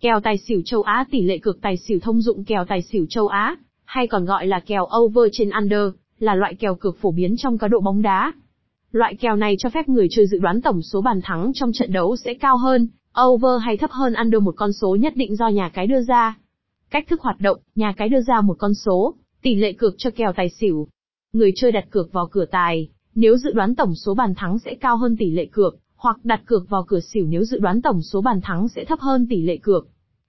Kèo tài xỉu châu Á tỷ lệ cược tài xỉu thông dụng kèo tài xỉu châu Á, hay còn gọi là kèo over trên under, là loại kèo cược phổ biến trong cá độ bóng đá. Loại kèo này cho phép người chơi dự đoán tổng số bàn thắng trong trận đấu sẽ cao hơn, over hay thấp hơn under một con số nhất định do nhà cái đưa ra. Cách thức hoạt động, nhà cái đưa ra một con số, tỷ lệ cược cho kèo tài xỉu. Người chơi đặt cược vào cửa tài, nếu dự đoán tổng số bàn thắng sẽ cao hơn tỷ lệ cược, hoặc đặt cược vào cửa xỉu nếu dự đoán tổng số bàn thắng sẽ thấp hơn tỷ lệ cược.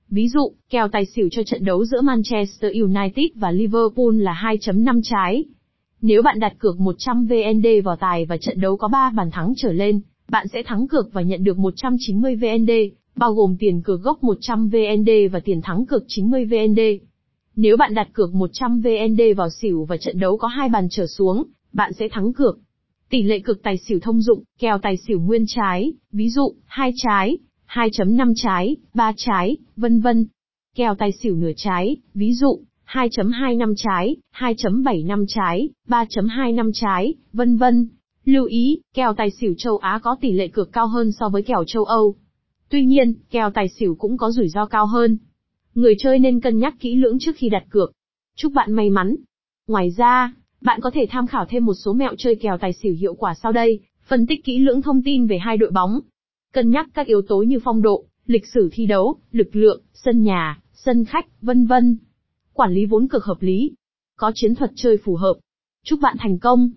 Ví dụ, kèo tài xỉu cho trận đấu giữa Manchester United và Liverpool là 2.5 trái. Nếu bạn đặt cược 100 VND vào tài và trận đấu có 3 bàn thắng trở lên, bạn sẽ thắng cược và nhận được 190 VND, bao gồm tiền cược gốc 100 VND và tiền thắng cược 90 VND. Nếu bạn đặt cược 100 VND vào xỉu và trận đấu có hai bàn trở xuống, bạn sẽ thắng cược. Tỷ lệ cực tài xỉu thông dụng, kèo tài xỉu nguyên trái, ví dụ, 2 trái, 2.5 trái, 3 trái, vân vân. Kèo tài xỉu nửa trái, ví dụ, 2.25 trái, 2.75 trái, 3.25 trái, vân vân. Lưu ý, kèo tài xỉu châu Á có tỷ lệ cược cao hơn so với kèo châu Âu. Tuy nhiên, kèo tài xỉu cũng có rủi ro cao hơn. Người chơi nên cân nhắc kỹ lưỡng trước khi đặt cược. Chúc bạn may mắn. Ngoài ra, bạn có thể tham khảo thêm một số mẹo chơi kèo tài xỉu hiệu quả sau đây, phân tích kỹ lưỡng thông tin về hai đội bóng. Cân nhắc các yếu tố như phong độ, lịch sử thi đấu, lực lượng, sân nhà, sân khách, vân vân. Quản lý vốn cực hợp lý. Có chiến thuật chơi phù hợp. Chúc bạn thành công!